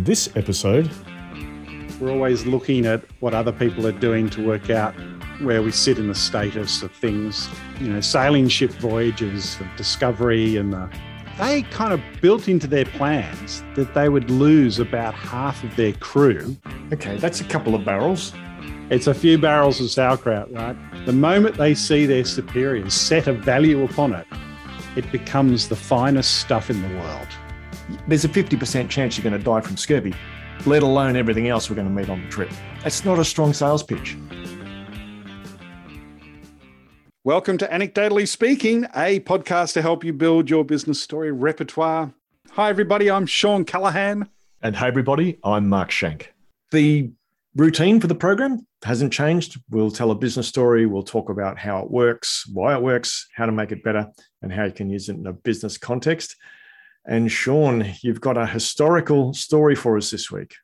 On this episode, We're always looking at what other people are doing to work out where we sit in the status of things. You know, sailing ship voyages of discovery and the, they kind of built into their plans that they would lose about half of their crew. okay, that's a couple of barrels. It's a few barrels of sauerkraut, right? The moment they see their superiors set a value upon it, it becomes the finest stuff in the world. There's a 50% chance you're going to die from scurvy, let alone everything else we're going to meet on the trip. That's not a strong sales pitch. Welcome to Anecdotally Speaking, a podcast to help you build your business story repertoire. Hi, everybody. I'm Shawn Callahan. And hey, everybody, I'm Mark Schenk. The routine for the program hasn't changed. We'll tell a business story, we'll talk about how it works, why it works, how to make it better, and how you can use it in a business context. And Shawn, you've got a historical story for us this week.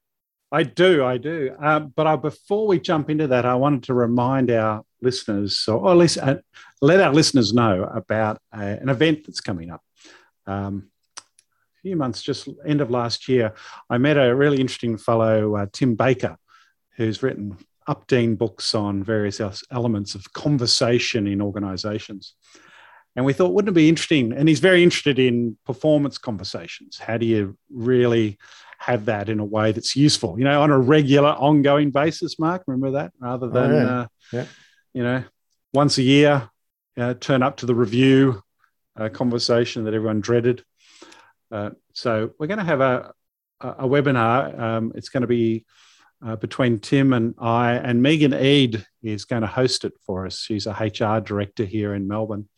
I do, I do. Uh, but I, before we jump into that, I wanted to remind our listeners, or at least uh, let our listeners know about uh, an event that's coming up. Um, a few months, just end of last year, I met a really interesting fellow, uh, Tim Baker, who's written upteen books on various elements of conversation in organizations. And we thought, wouldn't it be interesting? And he's very interested in performance conversations. How do you really have that in a way that's useful, you know, on a regular, ongoing basis, Mark? Remember that rather than, yeah. uh, Yeah. you know, once a year, uh, turn up to the review uh, conversation that everyone dreaded. Uh, so we're going to have a, a, a webinar. Um, it's going to be uh, between Tim and I, and Megan Ead is going to host it for us. She's a HR director here in Melbourne.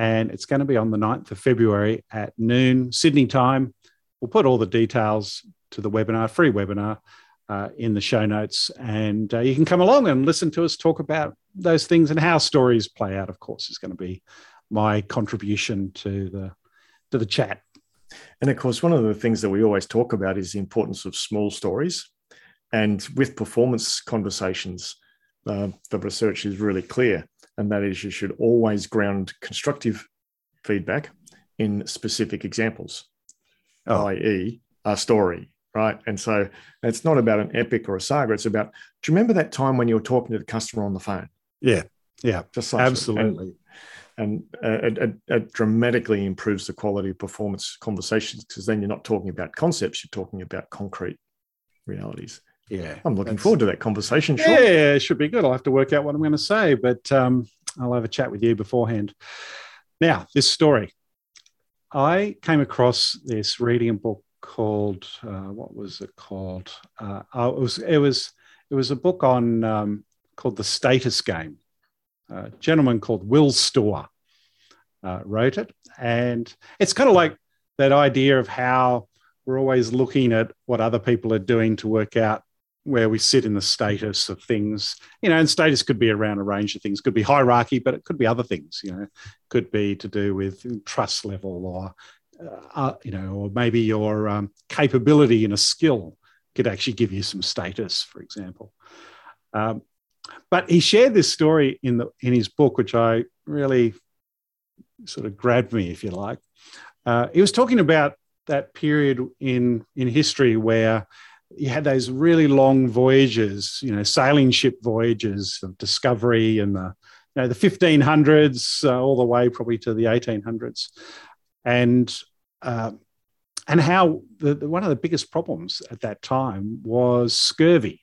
And it's going to be on the 9th of February at noon, Sydney time. We'll put all the details to the webinar, free webinar, uh, in the show notes. And uh, you can come along and listen to us talk about those things and how stories play out, of course, is going to be my contribution to the to the chat. And of course, one of the things that we always talk about is the importance of small stories. And with performance conversations, uh, the research is really clear. And that is, you should always ground constructive feedback in specific examples, Oh. i.e., a story, right? And so it's not about an epic or a saga. It's about, do you remember that time when you were talking to the customer on the phone? Yeah, yeah, Just like absolutely. and uh, it, it, it dramatically improves the quality of performance conversations because then you're not talking about concepts, you're talking about concrete realities. Yeah, I'm looking forward to that conversation. Shawn. Yeah, it should be good. I'll have to work out what I'm going to say, but um, I'll have a chat with you beforehand. Now, this story. I came across this reading a book called uh, what was it called? Uh, oh, it was it was it was a book on um, called The Status Game. A gentleman called Will Storr uh, wrote it, and it's kind of like that idea of how we're always looking at what other people are doing to work out where we sit in the status of things you know and status could be around a range of things. Could be hierarchy but it could be other things you know. Could be to do with trust level or uh, you know or maybe your um, capability in a skill could actually give you some status for example. Um, but he shared this story in the in his book which i really sort of grabbed me if you like. Uh, he was talking about that period in in history where you had those really long voyages, you know, sailing ship voyages of discovery and the, you know, the 1500s uh, all the way probably to the 1800s, and uh, and how the, the, one of the biggest problems at that time was scurvy.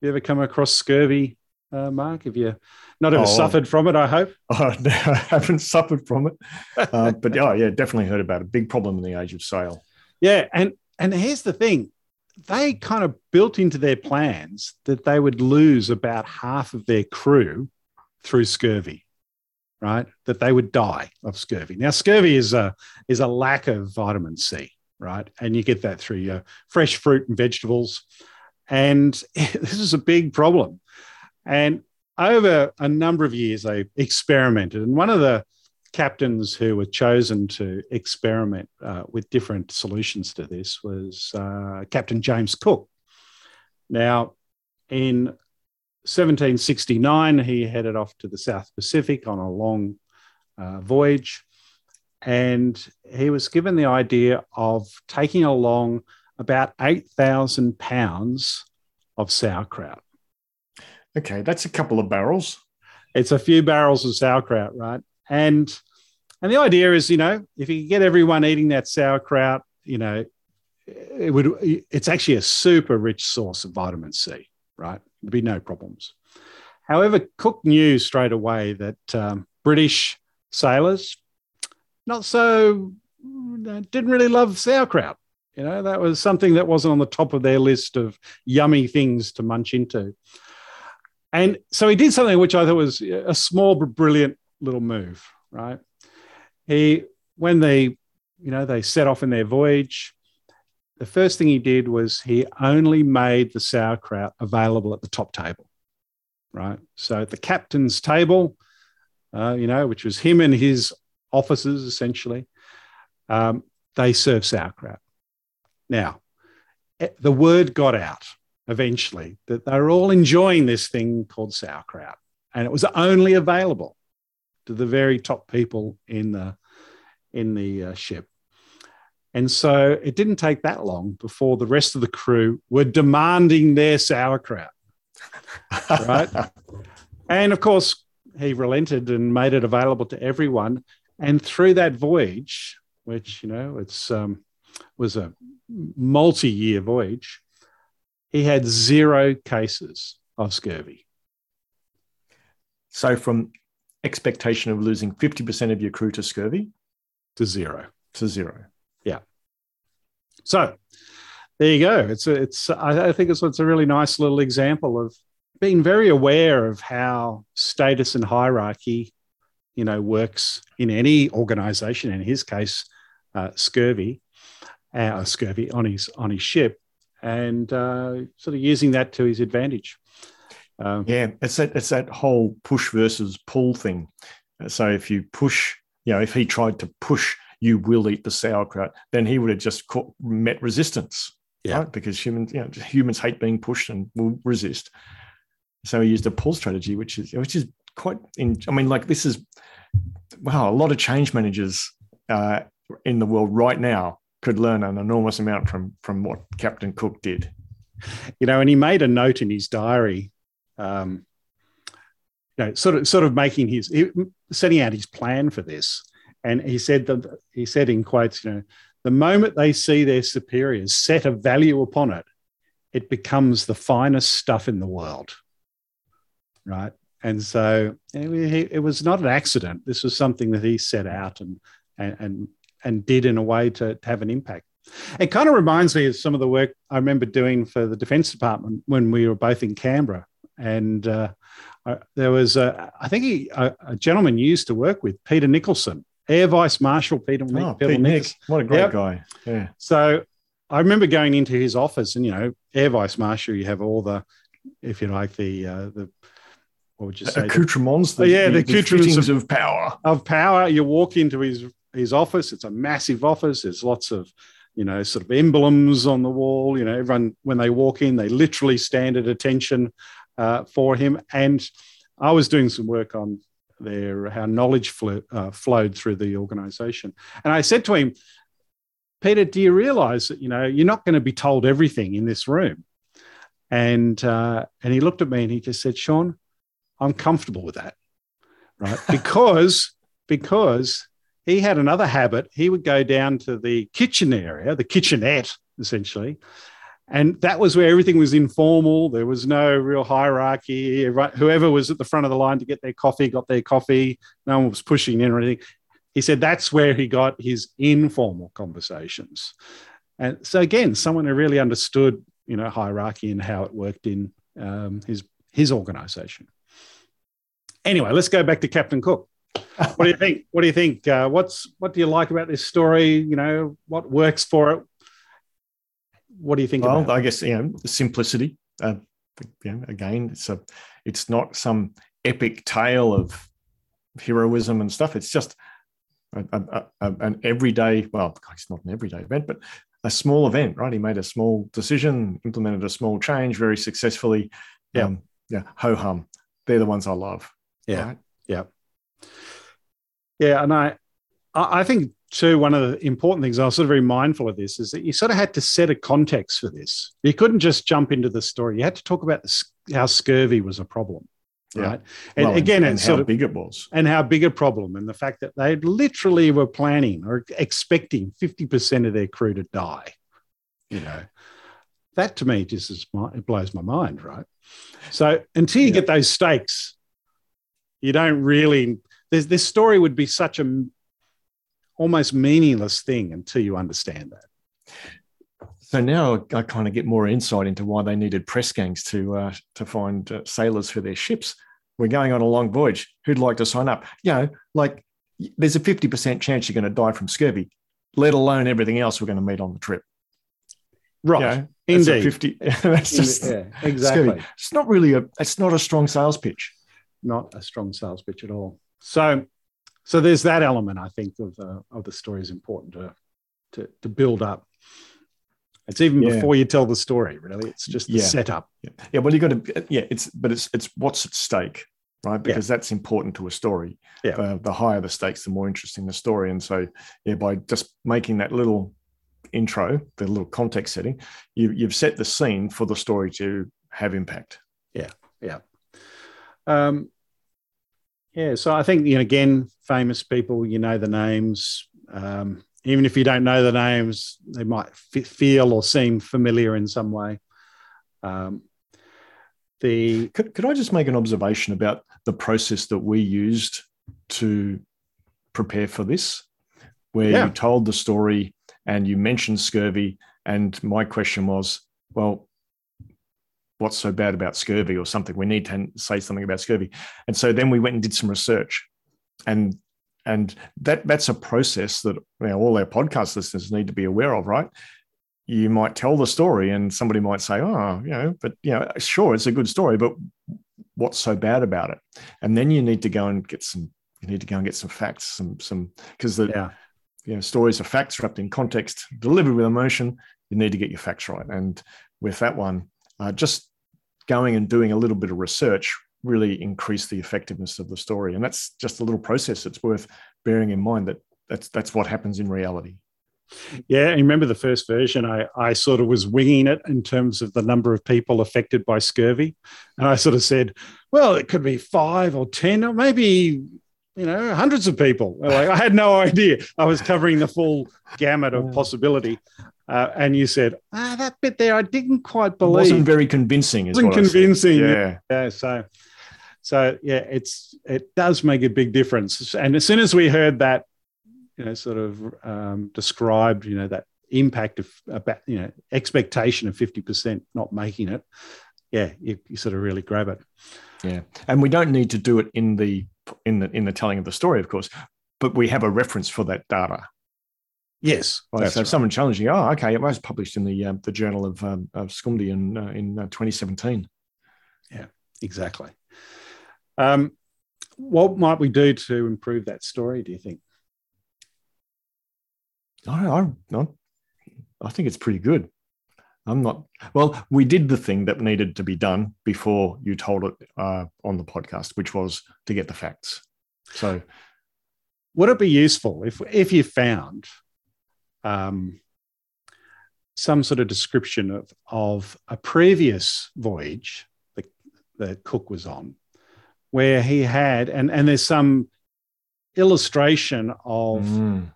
You ever come across scurvy, uh, Mark? Have you not ever Oh. suffered from it? I hope. Oh, no, I haven't suffered from it. Uh, but oh, yeah, definitely heard about it. Big problem in the age of sail. Yeah, and and here's the thing. They kind of built into their plans that they would lose about half of their crew through scurvy, right? That they would die of scurvy. Now, scurvy is a is a lack of vitamin C, right? And you get that through your fresh fruit and vegetables. And this is a big problem. And over a number of years, they experimented. And one of the captains who were chosen to experiment uh, with different solutions to this was uh, Captain James Cook. Now, in 1769, he headed off to the South Pacific on a long uh, voyage. And he was given the idea of taking along about 8,000 pounds of sauerkraut. Okay, that's a couple of barrels. It's a few barrels of sauerkraut, right? And and the idea is, you know, if you get everyone eating that sauerkraut, you know, it would it's actually a super rich source of vitamin C, right? There'd be no problems. However, Cook knew straight away that um, British sailors not so didn't really love sauerkraut. You know, that was something that wasn't on the top of their list of yummy things to munch into. And so he did something which I thought was a small but brilliant little move, right? He, when they, you know, they set off in their voyage, the first thing he did was he only made the sauerkraut available at the top table, right? So at the captain's table, uh, you know, which was him and his officers essentially, um, they serve sauerkraut. Now, eh, the word got out eventually that they were all enjoying this thing called sauerkraut, and it was only available to the very top people in the in the uh, ship. And so it didn't take that long before the rest of the crew were demanding their sauerkraut. right. and of course, he relented and made it available to everyone. And through that voyage, which, you know, it's um, was a multi year voyage, he had zero cases of scurvy. So, from expectation of losing 50% of your crew to scurvy to zero. To zero. Yeah. So, there you go. It's a, it's. I think it's, it's a really nice little example of being very aware of how status and hierarchy, you know, works in any organization. In his case, uh, scurvy, uh, scurvy on his on his ship, and uh, sort of using that to his advantage. Um, yeah, it's that it's that whole push versus pull thing. So if you push, you know, if he tried to push, you will eat the sauerkraut, then he would have just caught, met resistance. Yeah, right? because humans, you know, humans hate being pushed and will resist. So he used a pull strategy, which is which is quite. In, I mean, like this is wow, a lot of change managers uh, in the world right now could learn an enormous amount from from what Captain Cook did. You know, and he made a note in his diary, um, you know, sort of sort of making his setting out his plan for this. And he said that he said in quotes, you know, the moment they see their superiors set a value upon it, it becomes the finest stuff in the world. Right. And so it, was not an accident. This was something that he set out and, and, and and did in a way to, to have an impact. It kind of reminds me of some of the work I remember doing for the Defence Department when we were both in Canberra. And uh, there was, a, I think he, a, a, gentleman used to work with, Peter Nicholson, Air Vice Marshal Peter, oh, Peter Pete Nick. What a great yep. guy. Yeah. So I remember going into his office, and you know, Air Vice Marshal, you have all the, if you like, the uh, the what would you say? Accoutrements. The, oh, yeah, the, the accoutrements of, of, power. Of power. You walk into his his office. It's a massive office. There's lots of, you know, sort of emblems on the wall. You know, everyone when they walk in, they literally stand at attention uh, for him. And I was doing some work on their how knowledge flew, uh, flowed through the organization, and I said to him, Peter, do you realize that you know you're not going to be told everything in this room? And uh, and he looked at me and he just said, Shawn, I'm comfortable with that, right? Because because he had another habit. He would go down to the kitchen area, the kitchenette, essentially. And that was where everything was informal. There was no real hierarchy. Whoever was at the front of the line to get their coffee got their coffee. No one was pushing in or anything. He said that's where he got his informal conversations. And so again, someone who really understood, you know, hierarchy and how it worked in um, his his organization. Anyway, let's go back to Captain Cook what do you think? What do you think? Uh, what's what do you like about this story? You know, what works for it? What do you think? Well, I guess you know simplicity. Uh, you know, again, it's a, it's not some epic tale of heroism and stuff. It's just a, a, a, an everyday. Well, it's not an everyday event, but a small event, right? He made a small decision, implemented a small change very successfully. Yeah, um, yeah. Ho hum. They're the ones I love. Yeah, right? yeah. Yeah, and I, I think too, one of the important things I was sort of very mindful of this is that you sort of had to set a context for this. You couldn't just jump into the story. You had to talk about the, how scurvy was a problem, Yeah. right? And Well, again, and it's how of big it was. and how big a problem, and the fact that they literally were planning or expecting fifty percent of their crew to die. You know, that to me just is my, it blows my mind, right? So until you Yeah. get those stakes, you don't really. This this story would be such a almost meaningless thing until you understand that. So now I kind of get more insight into why they needed press gangs to uh, to find uh, sailors for their ships. We're going on a long voyage. Who'd like to sign up? You know, like there's a fifty percent chance you're going to die from scurvy, let alone everything else we're going to meet on the trip. Right. You know, that's a Indeed. fifty. that's just yeah, exactly. scurvy. It's not really a. It's not a strong sales pitch. not a strong sales pitch at all. So, so there's that element I think of the of the story is important to to, to build up. It's even Yeah. before you tell the story, really. It's just the Yeah. setup. Yeah, yeah well, you got to. Yeah, it's but it's it's what's at stake, right? Because that's important to a story. Yeah. The, the higher the stakes, the more interesting the story. And so, yeah, by just making that little intro, the little context setting, you you've set the scene for the story to have impact. Yeah. Yeah. Um, yeah, so I think you know again, famous people, you know the names. Um, even if you don't know the names, they might f- feel or seem familiar in some way. Um, the Could, could I just make an observation about the process that we used to prepare for this, where Yeah. you told the story and you mentioned scurvy, and my question was, well, what's so bad about scurvy or something? We need to say something about scurvy, and so then we went and did some research, and and that that's a process that you know, all our podcast listeners need to be aware of, right? you might tell the story and somebody might say, oh, you know, but, you know, sure, it's a good story, but what's so bad about it? And then you need to go and get some, you need to go and get some facts, some, some, because the, yeah, you know, stories are facts wrapped in context, delivered with emotion. You need to get your facts right. And with that one, uh, just going and doing a little bit of research really increased the effectiveness of the story. And that's just a little process that's worth bearing in mind that that's, that's what happens in reality. Yeah, and remember the first version, I, I sort of was winging it in terms of the number of people affected by scurvy. And I sort of said, well, it could be five or 10 or maybe, you know, hundreds of people. Like, I had no idea. I was covering the full gamut of possibility. Uh, and you said, ah, that bit there, I didn't quite believe. It wasn't very convincing. Is Wasn't what I said. convincing, Yeah. yeah so so yeah it's it does make a big difference and as soon as we heard that you know sort of um, described you know that impact of about you know expectation of 50% not making it yeah you, you sort of really grab it Yeah, and we don't need to do it in the in the in the telling of the story, of course, but we have a reference for that data. Yes that's so if right. someone challenging, oh, okay, it was published in the um, the Journal of um, of Scumdi in uh, in uh, 2017. exactly um, what might we do to improve that story do you think I, I, I, I think it's pretty good. I'm not. Well, we did the thing that needed to be done before you told it uh, on the podcast, which was to get the facts. So would it be useful if if you found um, some sort of description of of a previous voyage that that Cook was on, where he had and and there's some illustration of mm,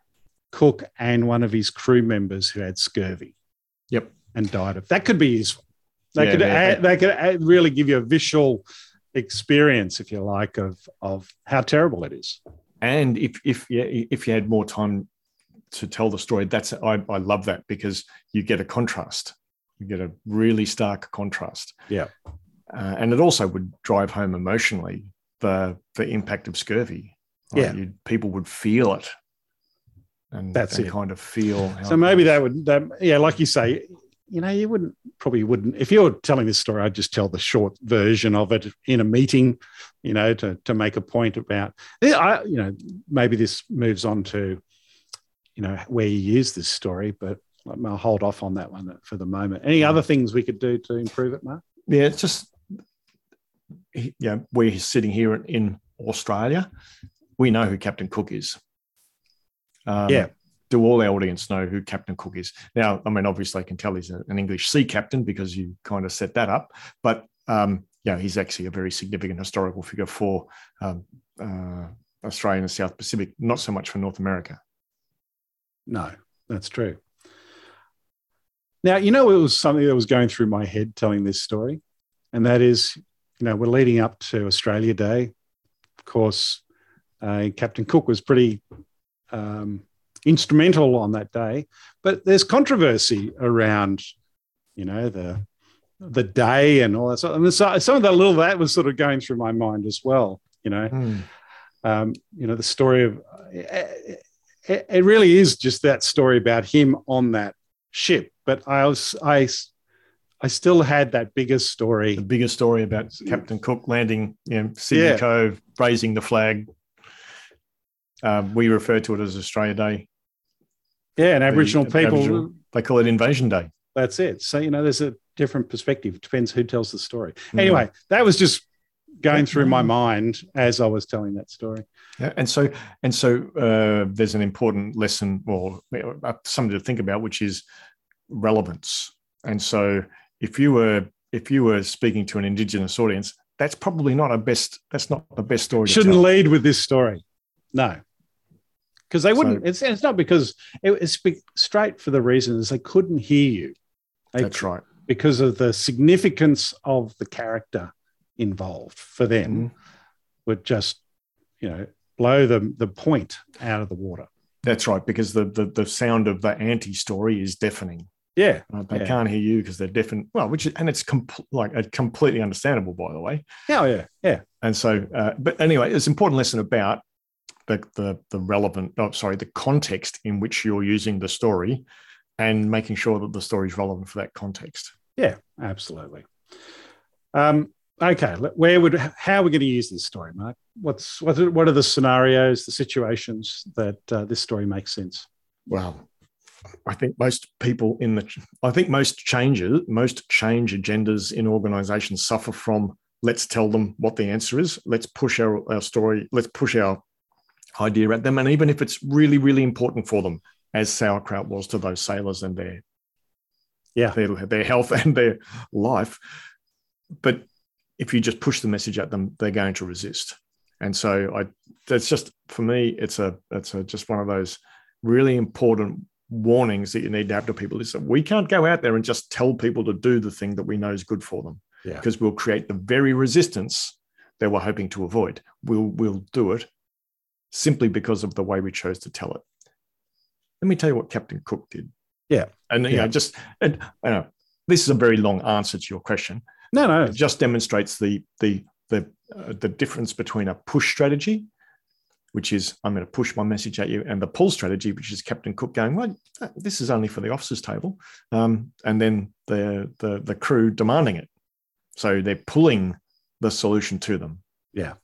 Cook and one of his crew members who had scurvy yep, and died of that could be useful. They Yeah, could yeah. add, they could add, really give you a visual experience, if you like, of of how terrible it is. and if if yeah, if you had more time to tell the story, that's I, I love that because you get a contrast. You get a really stark contrast. Yeah. uh, and it also would drive home emotionally the the impact of scurvy. Yeah. you people would feel it, and That's and it. kind of feel. How So maybe that would, that, yeah, like you say, you know, you wouldn't probably wouldn't if you were telling this story. I'd just tell the short version of it in a meeting, you know, to to make a point about. Yeah, I, you know, maybe this moves on to, you know, where you use this story, but I'll hold off on that one for the moment. Any other things we could do to improve it, Mark? yeah, it's just yeah, we're sitting here in, in Australia. We know who Captain Cook is. Um, Yeah. do all our audience know who Captain Cook is? Now, I mean, obviously, I can tell he's an English sea captain because you kind of set that up, but um, yeah, he's actually a very significant historical figure for um, uh, Australia and the South Pacific, not so much for North America. No, that's true. Now, you know, it was something that was going through my head telling this story, and that is, you know, we're leading up to Australia Day. Of course, uh, Captain Cook was pretty um, instrumental on that day, but there's controversy around, you know, the the day and all that. Sort and so, some of that little that was sort of going through my mind as well. You know, mm. um, you know, the story of it, it really is just that story about him on that ship. But I was I I still had that bigger story. The bigger story about Captain Cook landing, you know, Sydney yeah. Cove, raising the flag. Uh, we refer to it as Australia Day. Yeah, and Aboriginal people Aboriginal, they call it Invasion Day. That's it. So you know, there's a different perspective. Depends who tells the story. Mm. Anyway, that was just going through my mind as I was telling that story. Yeah, and so and so uh, there's an important lesson, or uh, something to think about, which is relevance. And so if you were if you were speaking to an Indigenous audience, that's probably not a best. That's not the best story. Shouldn't lead with this story. No, because they wouldn't. So, it's, it's not because it, it's straight for the reasons they couldn't hear you. They, that's right. Because of the significance of the character involved for them, mm-hmm. would just you know blow the the point out of the water. That's right, because the the, the sound of the anti story is deafening. Yeah, uh, they yeah. can't hear you because they're deafened. Well, which is, and it's com- like a completely understandable, by the way. Yeah, yeah, yeah. And so, uh, but anyway, it's an important lesson about the, the the relevant oh sorry the context in which you're using the story and making sure that the story is relevant for that context yeah absolutely um, okay where would how are we going to use this story mark what's what are, what are the scenarios the situations that uh, this story makes sense well I think most people in the, I think most changes, most change agendas in organizations suffer from let's tell them what the answer is. Let's push our, our story. Let's push our idea at them. And even if it's really, really important for them, as sauerkraut was to those sailors and their yeah their, their health and their life. But if you just push the message at them, they're going to resist. And so I that's just for me, it's a it's a, just one of those really important warnings that you need to have to people is that we can't go out there and just tell people to do the thing that we know is good for them. Yeah. Because we'll create the very resistance that we're hoping to avoid. We'll we'll do it simply because of the way we chose to tell it. Let me tell you what Captain Cook did. Yeah. And, you yeah. know, just, and, I know this is a very long answer to your question. No, no. It just demonstrates the, the, the, uh, the difference between a push strategy, which is I'm going to push my message at you, and the pull strategy, which is Captain Cook going, well, this is only for the officers' table, um, and then the, the the crew demanding it. So they're pulling the solution to them. Yeah,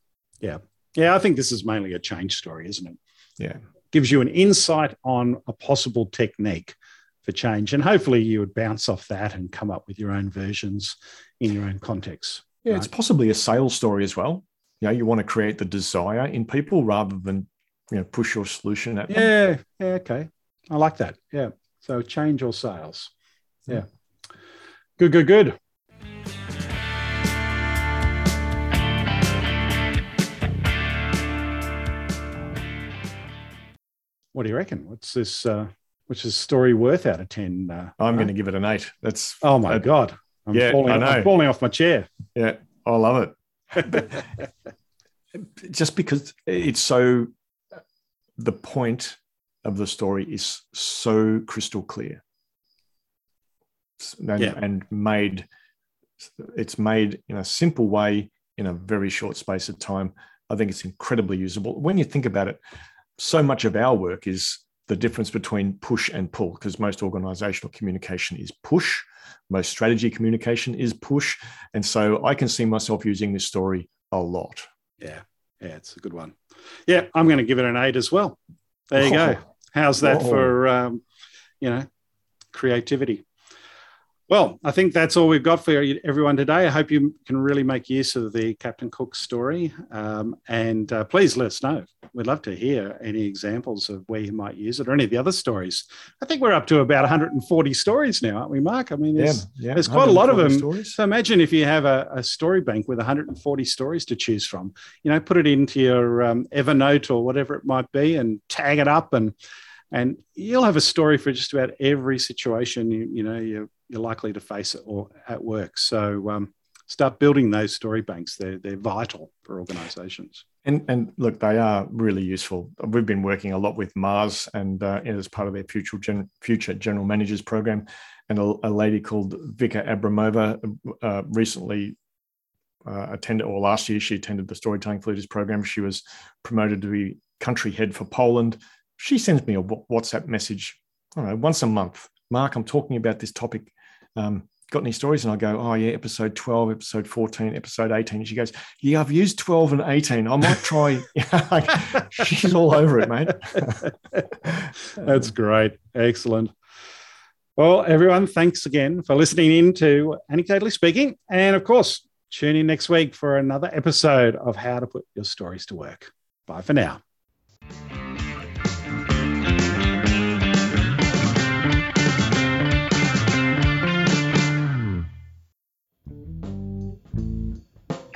yeah. Yeah, I think this is mainly a change story, isn't it? Yeah. Gives you an insight on a possible technique for change. And hopefully you would bounce off that and come up with your own versions in your own context. Yeah, right? it's possibly a sales story as well. You know, you want to create the desire in people rather than, you know, push your solution at them. Yeah, yeah, okay. I like that. Yeah. So change your sales. Yeah. Good, good, good. What do you reckon? What's this? Uh, which is story worth out of ten? Uh, I'm going to give it an eight. That's oh my god! I'm yeah, falling, I know. I'm falling off my chair. Yeah, I love it. Just because it's so, the point of the story is so crystal clear, and, yeah. and made. It's made in a simple way in a very short space of time. I think it's incredibly usable. When you think about it, so much of our work is the difference between push and pull because most organizational communication is push. Most strategy communication is push. And so i can see myself using this story a lot. Yeah. Yeah it's a good one. Yeah i'm going to give it an eight as well. There you oh. go how's that Whoa. for um, you know creativity well i think that's all we've got for everyone today i hope you can really make use of the captain cook story um, and uh, please let us know we'd love to hear any examples of where you might use it or any of the other stories. I think we're up to about 140 stories now, aren't we, Mark? I mean, there's, yeah, yeah, there's quite a lot of them. Stories. So imagine if you have a, a, story bank with 140 stories to choose from. You know, put it into your um, Evernote or whatever it might be, and tag it up, and and you'll have a story for just about every situation you you know you're, you're likely to face it or at work. So um, start building those story banks. They're they're vital for organisations. And and look, they are really useful. We've been working a lot with Mars and uh, as part of their future gen, future general managers program, and a, a lady called Vika Abramova uh, recently uh, attended, or last year she attended the Storytelling Leaders program. She was promoted to be country head for Poland. She sends me a WhatsApp message, I don't know, once a month. Mark, I'm talking about this topic. Um, got any stories? And I go, oh, yeah, episode 12, episode 14, episode 18. she goes, yeah, I've used 12 and 18. I might try. she's all over it, mate. That's great. Excellent. Well, everyone, thanks again for listening in to Anecdotally Speaking. And of course, tune in next week for another episode of How to Put Your Stories to Work. Bye for now.